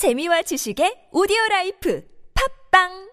재미와 지식의 오디오 라이프. 팝빵